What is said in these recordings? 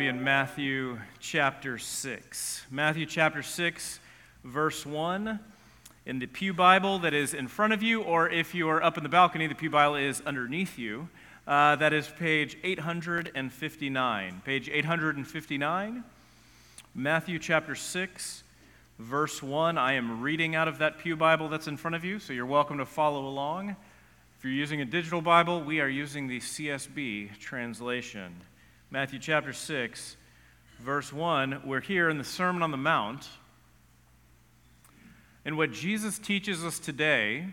be in Matthew chapter 6. Matthew chapter 6, verse 1. In the Pew Bible that is in front of you, or if you are up in the balcony, the Pew Bible is underneath you. Uh, that is page 859. Page 859, Matthew chapter 6, verse 1. I am reading out of that Pew Bible that's in front of you, so you're welcome to follow along. If you're using a digital Bible, we are using the CSB translation. Matthew chapter 6, verse 1. We're here in the Sermon on the Mount. And what Jesus teaches us today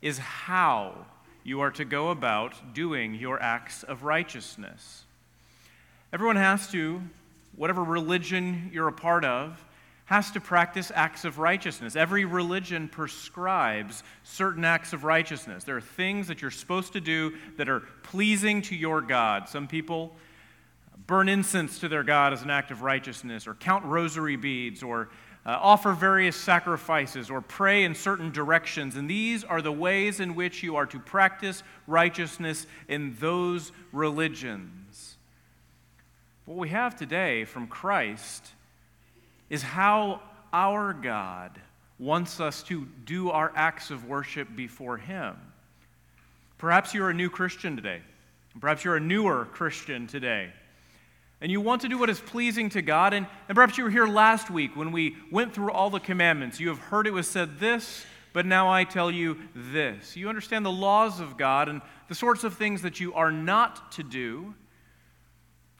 is how you are to go about doing your acts of righteousness. Everyone has to, whatever religion you're a part of, has to practice acts of righteousness. Every religion prescribes certain acts of righteousness. There are things that you're supposed to do that are pleasing to your God. Some people burn incense to their God as an act of righteousness, or count rosary beads, or uh, offer various sacrifices, or pray in certain directions. And these are the ways in which you are to practice righteousness in those religions. What we have today from Christ is how our God wants us to do our acts of worship before Him. Perhaps you're a new Christian today. Perhaps you're a newer Christian today. And you want to do what is pleasing to God. And, and perhaps you were here last week when we went through all the commandments. You have heard it was said this, but now I tell you this. You understand the laws of God and the sorts of things that you are not to do.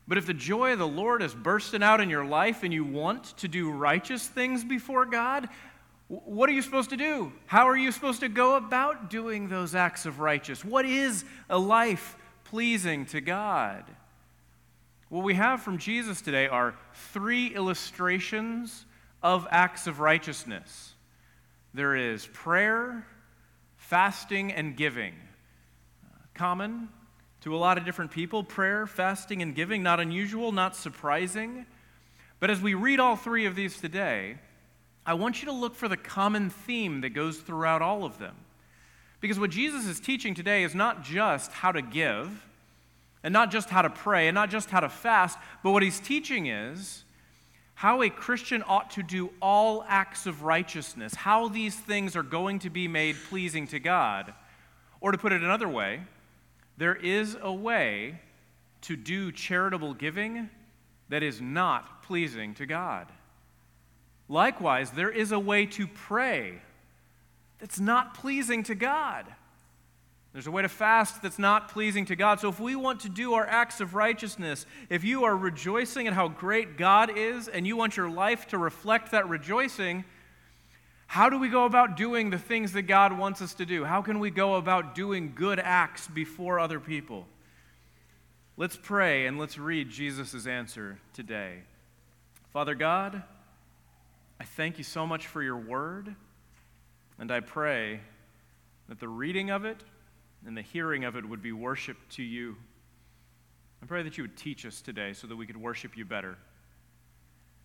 But if the joy of the Lord is bursting out in your life and you want to do righteous things before God, what are you supposed to do? How are you supposed to go about doing those acts of righteous? What is a life pleasing to God? What we have from Jesus today are three illustrations of acts of righteousness there is prayer, fasting, and giving. Uh, common to a lot of different people prayer, fasting, and giving, not unusual, not surprising. But as we read all three of these today, I want you to look for the common theme that goes throughout all of them. Because what Jesus is teaching today is not just how to give, and not just how to pray, and not just how to fast, but what he's teaching is how a Christian ought to do all acts of righteousness, how these things are going to be made pleasing to God. Or to put it another way, there is a way to do charitable giving that is not pleasing to God. Likewise, there is a way to pray that's not pleasing to God. There's a way to fast that's not pleasing to God. So, if we want to do our acts of righteousness, if you are rejoicing at how great God is and you want your life to reflect that rejoicing, how do we go about doing the things that God wants us to do? How can we go about doing good acts before other people? Let's pray and let's read Jesus' answer today. Father God, I thank you so much for your word, and I pray that the reading of it and the hearing of it would be worship to you. I pray that you would teach us today so that we could worship you better.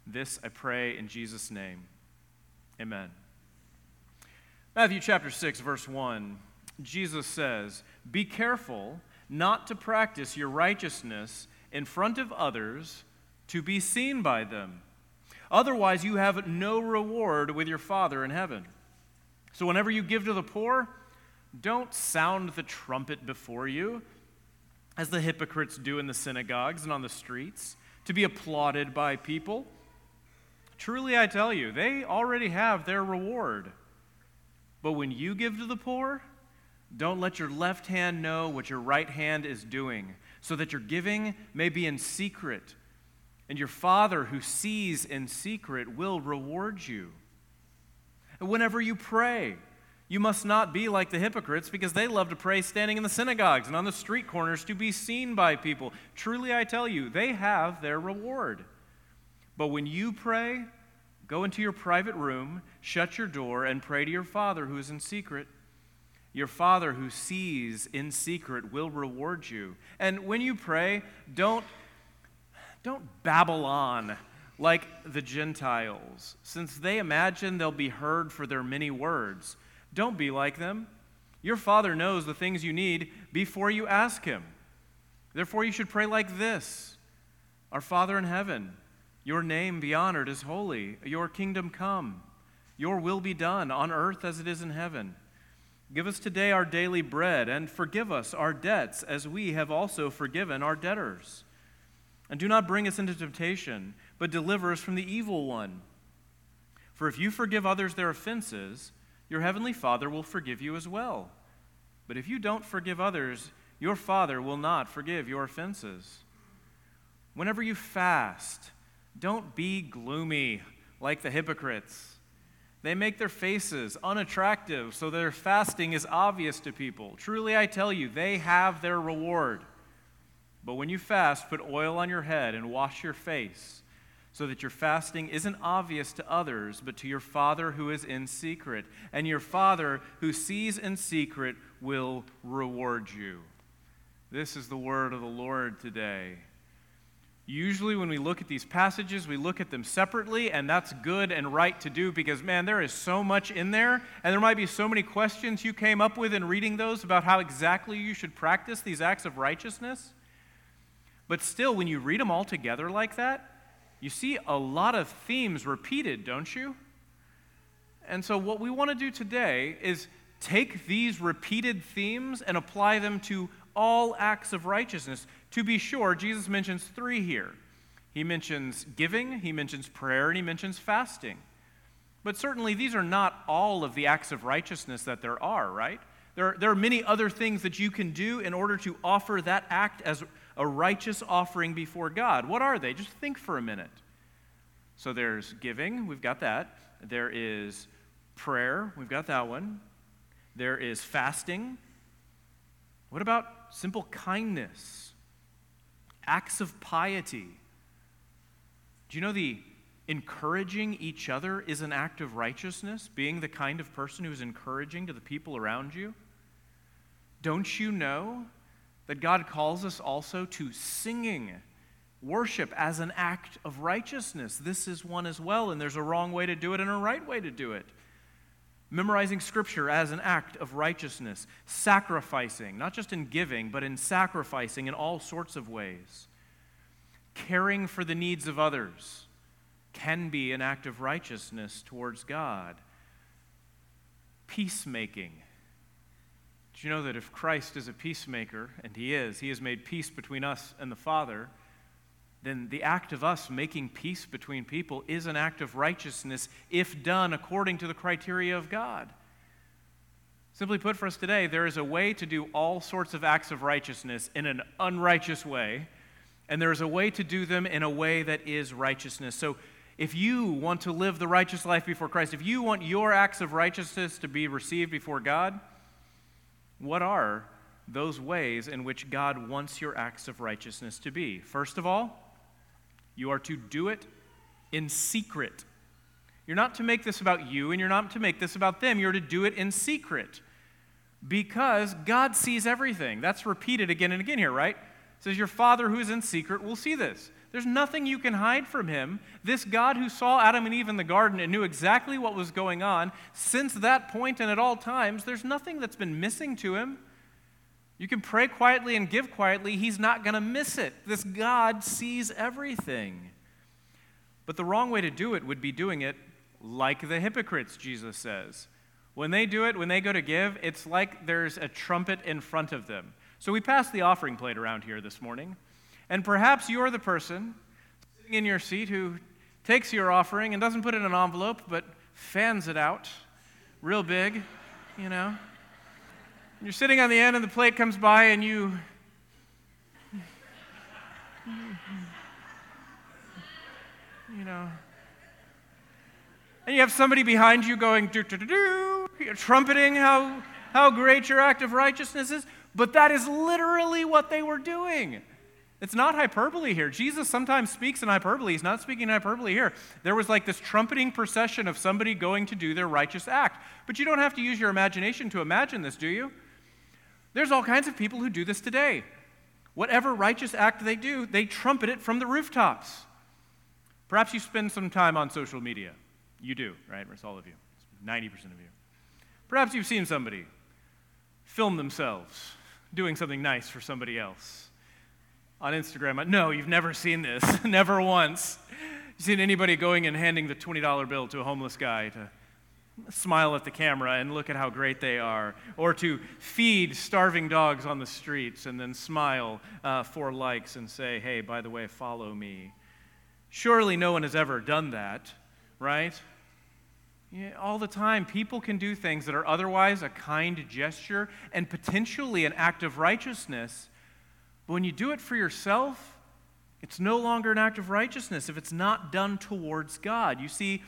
This I pray in Jesus' name. Amen. Matthew chapter 6, verse 1, Jesus says, Be careful not to practice your righteousness in front of others to be seen by them. Otherwise, you have no reward with your Father in heaven. So, whenever you give to the poor, don't sound the trumpet before you, as the hypocrites do in the synagogues and on the streets, to be applauded by people. Truly, I tell you, they already have their reward. But when you give to the poor, don't let your left hand know what your right hand is doing, so that your giving may be in secret. And your Father who sees in secret will reward you. And whenever you pray, you must not be like the hypocrites because they love to pray standing in the synagogues and on the street corners to be seen by people. Truly, I tell you, they have their reward. But when you pray, Go into your private room, shut your door, and pray to your Father who is in secret. Your Father who sees in secret will reward you. And when you pray, don't, don't babble on like the Gentiles, since they imagine they'll be heard for their many words. Don't be like them. Your Father knows the things you need before you ask Him. Therefore, you should pray like this Our Father in heaven, your name be honored as holy, your kingdom come, your will be done on earth as it is in heaven. Give us today our daily bread, and forgive us our debts as we have also forgiven our debtors. And do not bring us into temptation, but deliver us from the evil one. For if you forgive others their offenses, your heavenly Father will forgive you as well. But if you don't forgive others, your Father will not forgive your offenses. Whenever you fast, don't be gloomy like the hypocrites. They make their faces unattractive so their fasting is obvious to people. Truly, I tell you, they have their reward. But when you fast, put oil on your head and wash your face, so that your fasting isn't obvious to others, but to your Father who is in secret. And your Father who sees in secret will reward you. This is the word of the Lord today. Usually, when we look at these passages, we look at them separately, and that's good and right to do because, man, there is so much in there, and there might be so many questions you came up with in reading those about how exactly you should practice these acts of righteousness. But still, when you read them all together like that, you see a lot of themes repeated, don't you? And so, what we want to do today is take these repeated themes and apply them to all acts of righteousness. To be sure, Jesus mentions three here. He mentions giving, he mentions prayer, and he mentions fasting. But certainly, these are not all of the acts of righteousness that there are, right? There, there are many other things that you can do in order to offer that act as a righteous offering before God. What are they? Just think for a minute. So there's giving, we've got that. There is prayer, we've got that one. There is fasting. What about simple kindness? Acts of piety. Do you know the encouraging each other is an act of righteousness? Being the kind of person who's encouraging to the people around you? Don't you know that God calls us also to singing? Worship as an act of righteousness. This is one as well, and there's a wrong way to do it and a right way to do it memorizing scripture as an act of righteousness, sacrificing, not just in giving, but in sacrificing in all sorts of ways, caring for the needs of others can be an act of righteousness towards God. Peacemaking. Do you know that if Christ is a peacemaker, and he is, he has made peace between us and the Father, then the act of us making peace between people is an act of righteousness if done according to the criteria of God. Simply put, for us today, there is a way to do all sorts of acts of righteousness in an unrighteous way, and there is a way to do them in a way that is righteousness. So, if you want to live the righteous life before Christ, if you want your acts of righteousness to be received before God, what are those ways in which God wants your acts of righteousness to be? First of all, you are to do it in secret. You're not to make this about you, and you're not to make this about them. You're to do it in secret because God sees everything. That's repeated again and again here, right? It says, Your Father who is in secret will see this. There's nothing you can hide from him. This God who saw Adam and Eve in the garden and knew exactly what was going on, since that point and at all times, there's nothing that's been missing to him. You can pray quietly and give quietly, he's not going to miss it. This God sees everything. But the wrong way to do it would be doing it like the hypocrites, Jesus says. When they do it, when they go to give, it's like there's a trumpet in front of them. So we passed the offering plate around here this morning. And perhaps you're the person sitting in your seat who takes your offering and doesn't put it in an envelope, but fans it out real big, you know. You're sitting on the end, and the plate comes by, and you. You know. And you have somebody behind you going, do, do, do, do, trumpeting how, how great your act of righteousness is. But that is literally what they were doing. It's not hyperbole here. Jesus sometimes speaks in hyperbole. He's not speaking hyperbole here. There was like this trumpeting procession of somebody going to do their righteous act. But you don't have to use your imagination to imagine this, do you? There's all kinds of people who do this today. Whatever righteous act they do, they trumpet it from the rooftops. Perhaps you spend some time on social media. You do, right? It's all of you. 90% of you. Perhaps you've seen somebody film themselves doing something nice for somebody else. on Instagram. No, you've never seen this, never once. You seen anybody going and handing the $20 bill to a homeless guy to smile at the camera and look at how great they are, or to feed starving dogs on the streets and then smile uh, for likes and say, hey, by the way, follow me. Surely no one has ever done that, right? Yeah, all the time, people can do things that are otherwise a kind gesture and potentially an act of righteousness. But when you do it for yourself, it's no longer an act of righteousness if it's not done towards God. You see,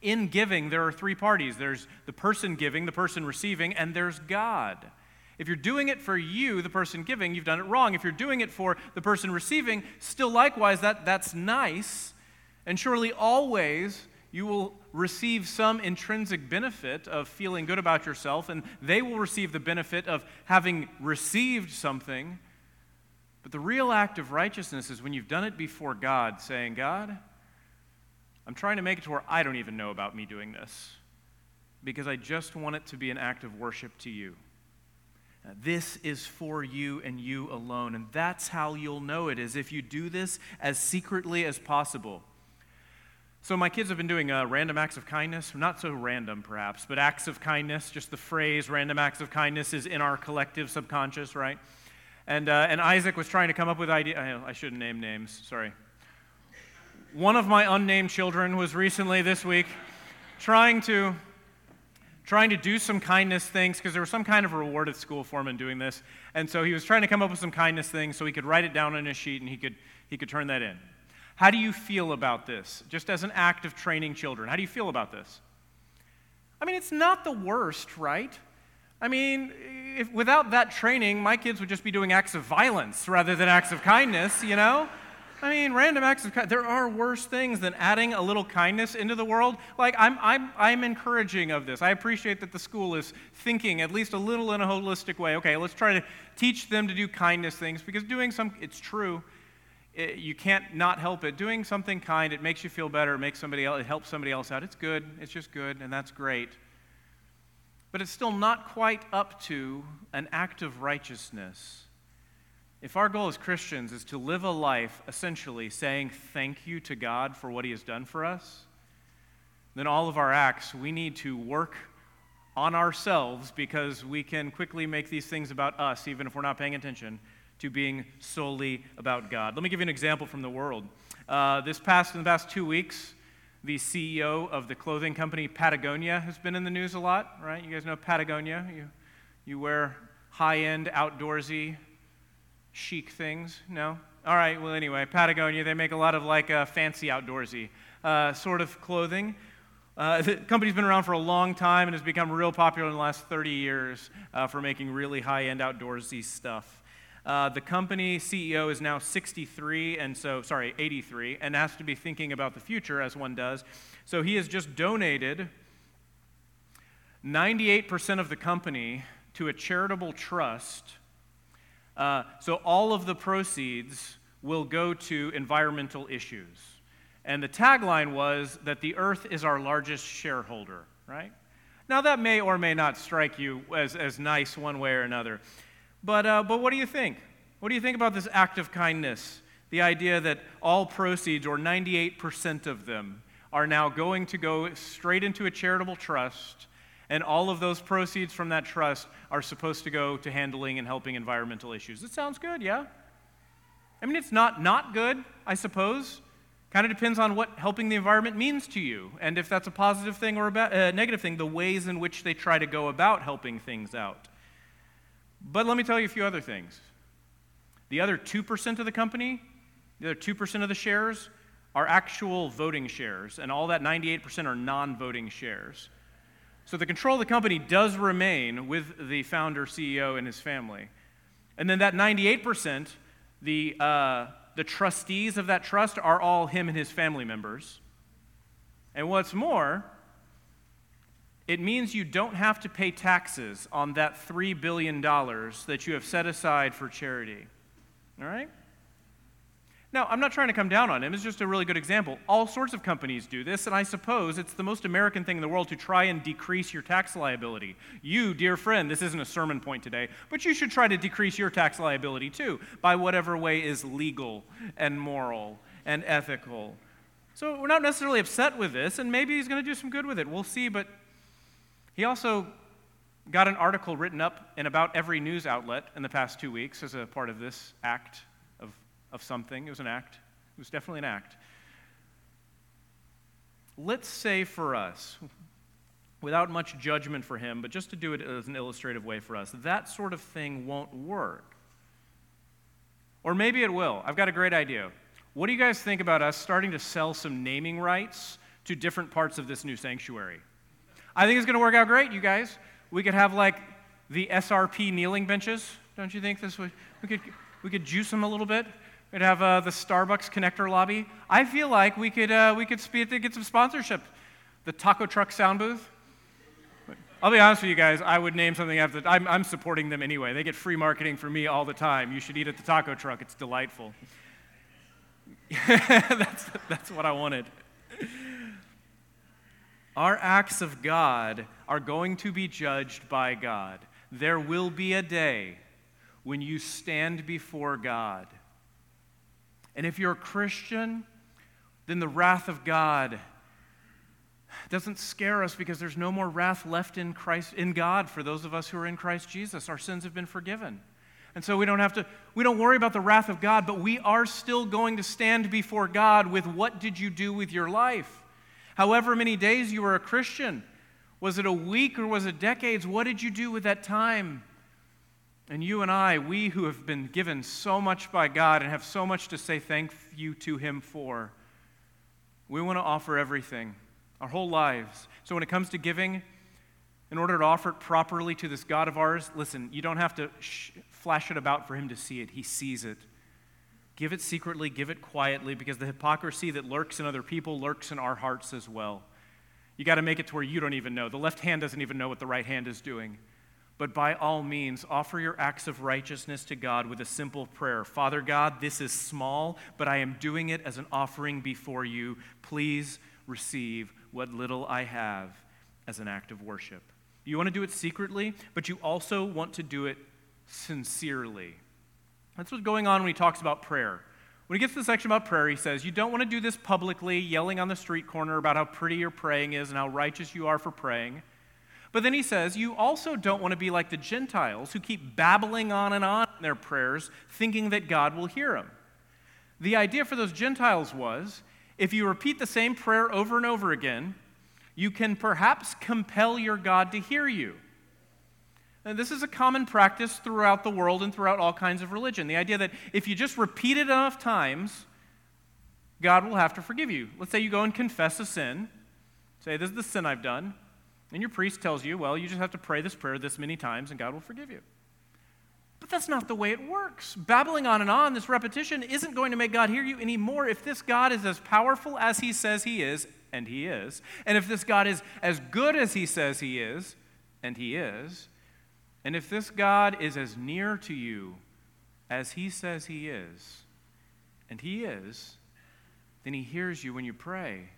in giving, there are three parties there's the person giving, the person receiving, and there's God. If you're doing it for you, the person giving, you've done it wrong. If you're doing it for the person receiving, still likewise, that, that's nice. And surely always you will receive some intrinsic benefit of feeling good about yourself, and they will receive the benefit of having received something. But the real act of righteousness is when you've done it before God, saying, God, I'm trying to make it to where I don't even know about me doing this because I just want it to be an act of worship to you. This is for you and you alone. And that's how you'll know it, is if you do this as secretly as possible. So, my kids have been doing uh, random acts of kindness. Not so random, perhaps, but acts of kindness. Just the phrase random acts of kindness is in our collective subconscious, right? And, uh, and Isaac was trying to come up with ideas. I, I shouldn't name names, sorry. One of my unnamed children was recently this week trying to trying to do some kindness things because there was some kind of reward at school for him in doing this. And so he was trying to come up with some kindness things so he could write it down on a sheet and he could he could turn that in. How do you feel about this? Just as an act of training children. How do you feel about this? I mean, it's not the worst, right? I mean, if, without that training, my kids would just be doing acts of violence rather than acts of kindness, you know? I mean, random acts of kindness, there are worse things than adding a little kindness into the world. Like, I'm, I'm, I'm encouraging of this. I appreciate that the school is thinking at least a little in a holistic way. Okay, let's try to teach them to do kindness things because doing some, it's true. It, you can't not help it. Doing something kind, it makes you feel better, it makes somebody else, it helps somebody else out. It's good, it's just good, and that's great. But it's still not quite up to an act of righteousness if our goal as Christians is to live a life essentially saying thank you to God for what He has done for us, then all of our acts, we need to work on ourselves because we can quickly make these things about us, even if we're not paying attention, to being solely about God. Let me give you an example from the world. Uh, this past, in the past two weeks, the CEO of the clothing company Patagonia has been in the news a lot, right? You guys know Patagonia. You, you wear high end, outdoorsy chic things? No? All right, well, anyway, Patagonia, they make a lot of like uh, fancy outdoorsy uh, sort of clothing. Uh, the company's been around for a long time and has become real popular in the last 30 years uh, for making really high end outdoorsy stuff. Uh, the company CEO is now 63, and so, sorry, 83, and has to be thinking about the future as one does. So he has just donated 98% of the company to a charitable trust uh, so all of the proceeds will go to environmental issues. And the tagline was that the earth is our largest shareholder, right? Now, that may or may not strike you as, as nice one way or another. But, uh, but what do you think? What do you think about this act of kindness? The idea that all proceeds, or 98% of them, are now going to go straight into a charitable trust and all of those proceeds from that trust are supposed to go to handling and helping environmental issues. It sounds good, yeah? I mean, it's not not good, I suppose. Kind of depends on what helping the environment means to you, and if that's a positive thing or a ba- uh, negative thing, the ways in which they try to go about helping things out. But let me tell you a few other things. The other 2% of the company, the other 2% of the shares, are actual voting shares, and all that 98% are non voting shares. So the control of the company does remain with the founder, CEO, and his family. And then that 98%, the, uh, the trustees of that trust are all him and his family members. And what's more, it means you don't have to pay taxes on that $3 billion that you have set aside for charity. All right? Now, I'm not trying to come down on him. It's just a really good example. All sorts of companies do this, and I suppose it's the most American thing in the world to try and decrease your tax liability. You, dear friend, this isn't a sermon point today, but you should try to decrease your tax liability too by whatever way is legal and moral and ethical. So we're not necessarily upset with this, and maybe he's going to do some good with it. We'll see, but he also got an article written up in about every news outlet in the past two weeks as a part of this act of something. It was an act. It was definitely an act. Let's say for us, without much judgment for him, but just to do it as an illustrative way for us, that sort of thing won't work. Or maybe it will. I've got a great idea. What do you guys think about us starting to sell some naming rights to different parts of this new sanctuary? I think it's going to work out great, you guys. We could have like the SRP kneeling benches. Don't you think this would? We could, we could juice them a little bit. We'd have uh, the Starbucks connector lobby. I feel like we could, uh, we could speed get some sponsorship. The taco truck sound booth. I'll be honest with you guys, I would name something after, I'm, I'm supporting them anyway. They get free marketing from me all the time. You should eat at the taco truck, it's delightful. that's, that's what I wanted. Our acts of God are going to be judged by God. There will be a day when you stand before God and if you're a Christian, then the wrath of God doesn't scare us because there's no more wrath left in Christ in God for those of us who are in Christ Jesus. Our sins have been forgiven. And so we don't have to we don't worry about the wrath of God, but we are still going to stand before God with what did you do with your life? However many days you were a Christian, was it a week or was it decades? What did you do with that time? And you and I, we who have been given so much by God and have so much to say thank you to Him for, we want to offer everything, our whole lives. So when it comes to giving, in order to offer it properly to this God of ours, listen, you don't have to sh- flash it about for Him to see it, He sees it. Give it secretly, give it quietly, because the hypocrisy that lurks in other people lurks in our hearts as well. You got to make it to where you don't even know. The left hand doesn't even know what the right hand is doing. But by all means, offer your acts of righteousness to God with a simple prayer Father God, this is small, but I am doing it as an offering before you. Please receive what little I have as an act of worship. You want to do it secretly, but you also want to do it sincerely. That's what's going on when he talks about prayer. When he gets to the section about prayer, he says, You don't want to do this publicly, yelling on the street corner about how pretty your praying is and how righteous you are for praying. But then he says, You also don't want to be like the Gentiles who keep babbling on and on in their prayers, thinking that God will hear them. The idea for those Gentiles was if you repeat the same prayer over and over again, you can perhaps compel your God to hear you. And this is a common practice throughout the world and throughout all kinds of religion. The idea that if you just repeat it enough times, God will have to forgive you. Let's say you go and confess a sin. Say, This is the sin I've done. And your priest tells you, well, you just have to pray this prayer this many times and God will forgive you. But that's not the way it works. Babbling on and on, this repetition isn't going to make God hear you anymore if this God is as powerful as he says he is, and he is, and if this God is as good as he says he is, and he is, and if this God is as near to you as he says he is, and he is, then he hears you when you pray.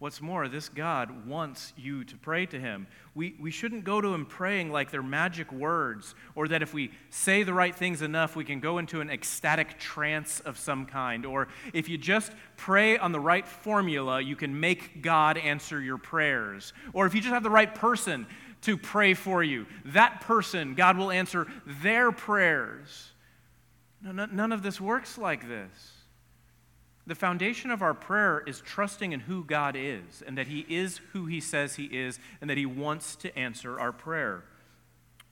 What's more, this God wants you to pray to him. We, we shouldn't go to him praying like they're magic words, or that if we say the right things enough, we can go into an ecstatic trance of some kind. Or if you just pray on the right formula, you can make God answer your prayers. Or if you just have the right person to pray for you, that person, God will answer their prayers. No, none of this works like this. The foundation of our prayer is trusting in who God is and that He is who He says He is and that He wants to answer our prayer.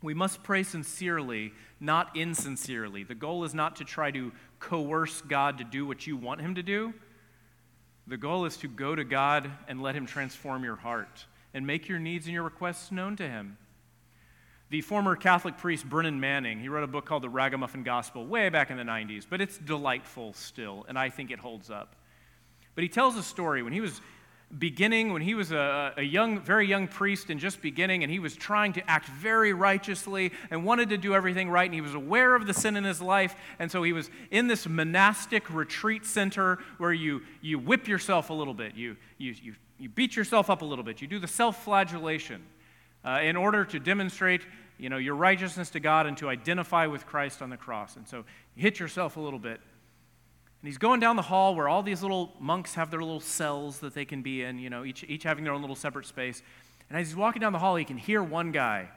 We must pray sincerely, not insincerely. The goal is not to try to coerce God to do what you want Him to do. The goal is to go to God and let Him transform your heart and make your needs and your requests known to Him. The former Catholic priest Brennan Manning, he wrote a book called The Ragamuffin Gospel way back in the 90s, but it's delightful still, and I think it holds up. But he tells a story when he was beginning, when he was a, a, young, very young priest and just beginning, and he was trying to act very righteously and wanted to do everything right, and he was aware of the sin in his life, and so he was in this monastic retreat center where you, you whip yourself a little bit, you, you, you, you beat yourself up a little bit, you do the self flagellation uh, in order to demonstrate you know, your righteousness to God and to identify with Christ on the cross. And so hit yourself a little bit. And he's going down the hall where all these little monks have their little cells that they can be in, you know, each, each having their own little separate space. And as he's walking down the hall, he can hear one guy,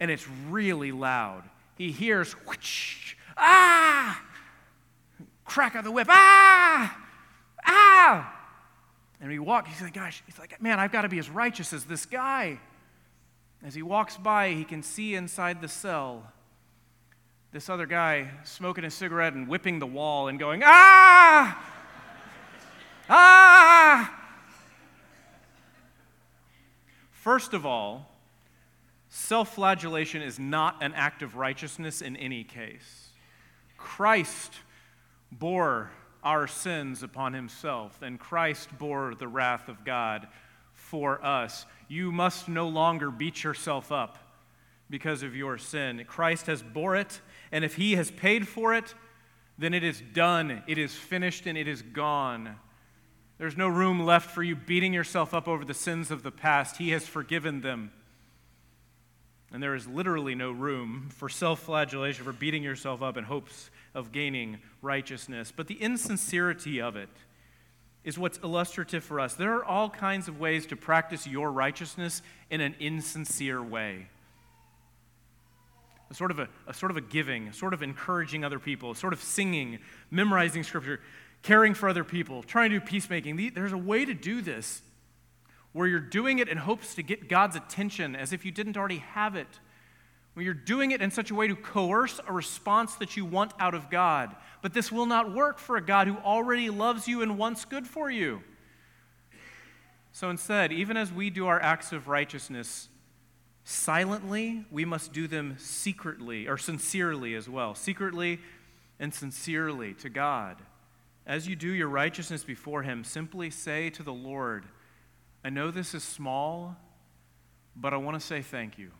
and it's really loud. He hears, whoosh, ah, crack of the whip, ah, ah. And he walks, he's like, gosh, he's like, man, I've got to be as righteous as this guy. As he walks by, he can see inside the cell this other guy smoking a cigarette and whipping the wall and going, ah! ah! First of all, self flagellation is not an act of righteousness in any case. Christ bore our sins upon himself, and Christ bore the wrath of God for us. You must no longer beat yourself up because of your sin. Christ has bore it and if he has paid for it, then it is done, it is finished, and it is gone. There's no room left for you beating yourself up over the sins of the past. He has forgiven them. And there is literally no room for self flagellation, for beating yourself up in hopes of gaining righteousness. But the insincerity of it is what's illustrative for us. There are all kinds of ways to practice your righteousness in an insincere way a sort of a, a sort of a giving, a sort of encouraging other people, a sort of singing, memorizing scripture, caring for other people, trying to do peacemaking. There's a way to do this where you're doing it in hopes to get God's attention as if you didn't already have it. When you're doing it in such a way to coerce a response that you want out of God. But this will not work for a God who already loves you and wants good for you. So instead, even as we do our acts of righteousness, silently, we must do them secretly or sincerely as well. Secretly and sincerely to God. As you do your righteousness before Him, simply say to the Lord, I know this is small, but I want to say thank you.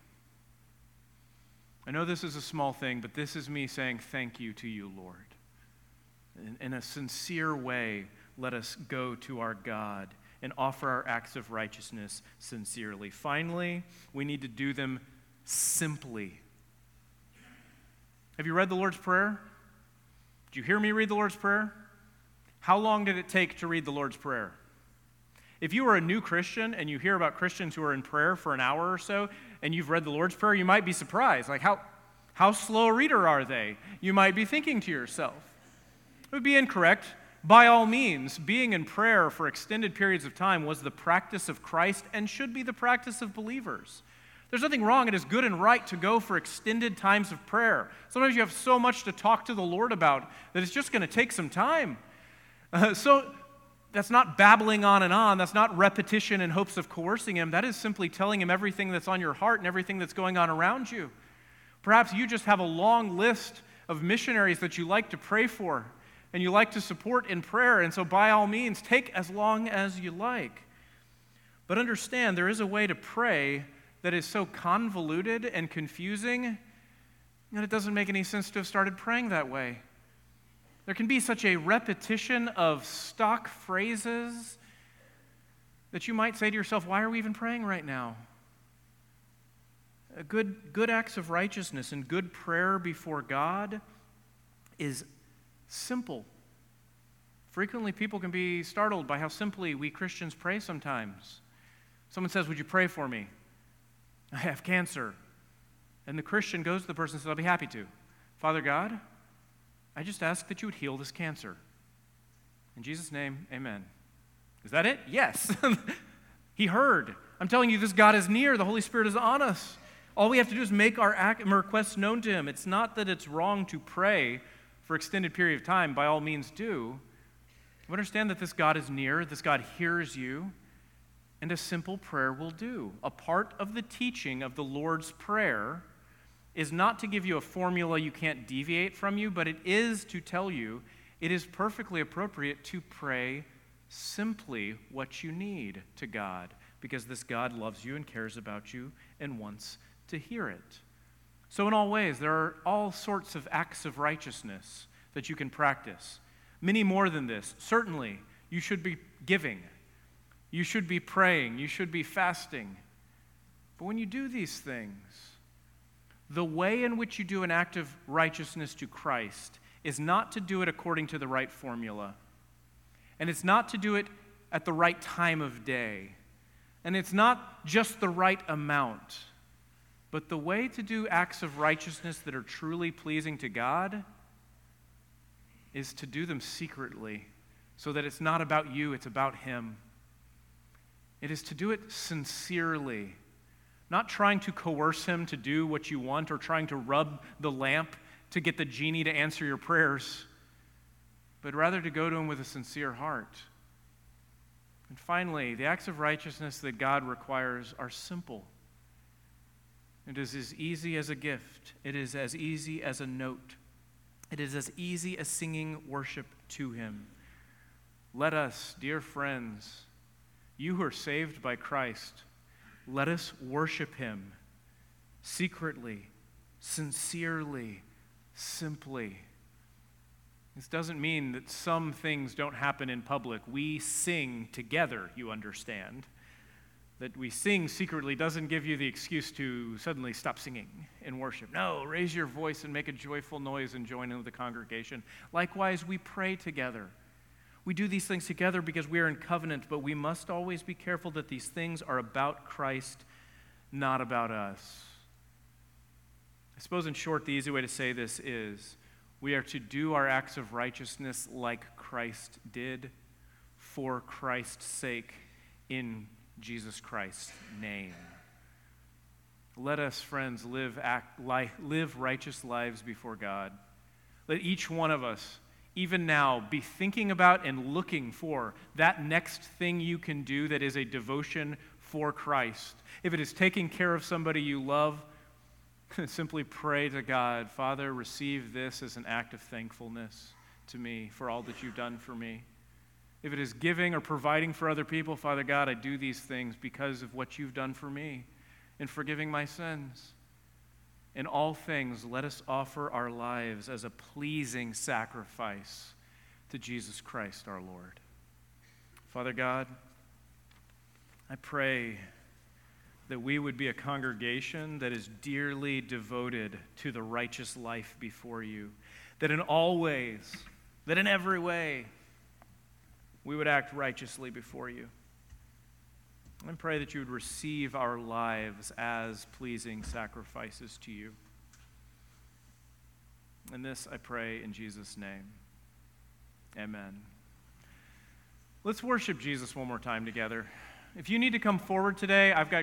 I know this is a small thing, but this is me saying thank you to you, Lord. In, in a sincere way, let us go to our God and offer our acts of righteousness sincerely. Finally, we need to do them simply. Have you read the Lord's Prayer? Did you hear me read the Lord's Prayer? How long did it take to read the Lord's Prayer? If you are a new Christian and you hear about Christians who are in prayer for an hour or so and you've read the Lord's Prayer, you might be surprised. Like, how, how slow a reader are they? You might be thinking to yourself. It would be incorrect by all means, being in prayer for extended periods of time was the practice of Christ and should be the practice of believers. There's nothing wrong. It is good and right to go for extended times of prayer. Sometimes you have so much to talk to the Lord about that it's just going to take some time. Uh, so that's not babbling on and on. That's not repetition in hopes of coercing Him. That is simply telling Him everything that's on your heart and everything that's going on around you. Perhaps you just have a long list of missionaries that you like to pray for and you like to support in prayer. And so, by all means, take as long as you like. But understand, there is a way to pray that is so convoluted and confusing that it doesn't make any sense to have started praying that way. There can be such a repetition of stock phrases that you might say to yourself, Why are we even praying right now? A good, good acts of righteousness and good prayer before God is simple. Frequently, people can be startled by how simply we Christians pray sometimes. Someone says, Would you pray for me? I have cancer. And the Christian goes to the person and says, I'll be happy to. Father God, I just ask that you would heal this cancer. In Jesus' name, amen. Is that it? Yes. he heard. I'm telling you, this God is near. The Holy Spirit is on us. All we have to do is make our requests known to Him. It's not that it's wrong to pray for extended period of time, by all means do. Understand that this God is near, this God hears you, and a simple prayer will do. A part of the teaching of the Lord's Prayer is not to give you a formula you can't deviate from you, but it is to tell you it is perfectly appropriate to pray simply what you need to God because this God loves you and cares about you and wants to hear it. So, in all ways, there are all sorts of acts of righteousness that you can practice. Many more than this. Certainly, you should be giving, you should be praying, you should be fasting. But when you do these things, the way in which you do an act of righteousness to Christ is not to do it according to the right formula. And it's not to do it at the right time of day. And it's not just the right amount. But the way to do acts of righteousness that are truly pleasing to God is to do them secretly so that it's not about you, it's about Him. It is to do it sincerely, not trying to coerce Him to do what you want or trying to rub the lamp to get the genie to answer your prayers, but rather to go to Him with a sincere heart. And finally, the acts of righteousness that God requires are simple. It is as easy as a gift, it is as easy as a note, it is as easy as singing worship to Him. Let us, dear friends, you who are saved by Christ, let us worship Him secretly, sincerely, simply. This doesn't mean that some things don't happen in public. We sing together, you understand that we sing secretly doesn't give you the excuse to suddenly stop singing in worship. No, raise your voice and make a joyful noise and join in with the congregation. Likewise, we pray together. We do these things together because we are in covenant, but we must always be careful that these things are about Christ, not about us. I suppose, in short, the easy way to say this is we are to do our acts of righteousness like Christ did for Christ's sake in Jesus Christ's name. Let us, friends, live, act, live righteous lives before God. Let each one of us, even now, be thinking about and looking for that next thing you can do that is a devotion for Christ. If it is taking care of somebody you love, simply pray to God, Father, receive this as an act of thankfulness to me for all that you've done for me. If it is giving or providing for other people, Father God, I do these things because of what you've done for me in forgiving my sins. In all things, let us offer our lives as a pleasing sacrifice to Jesus Christ our Lord. Father God, I pray that we would be a congregation that is dearly devoted to the righteous life before you, that in all ways, that in every way, we would act righteously before you. And pray that you would receive our lives as pleasing sacrifices to you. And this I pray in Jesus' name. Amen. Let's worship Jesus one more time together. If you need to come forward today, I've got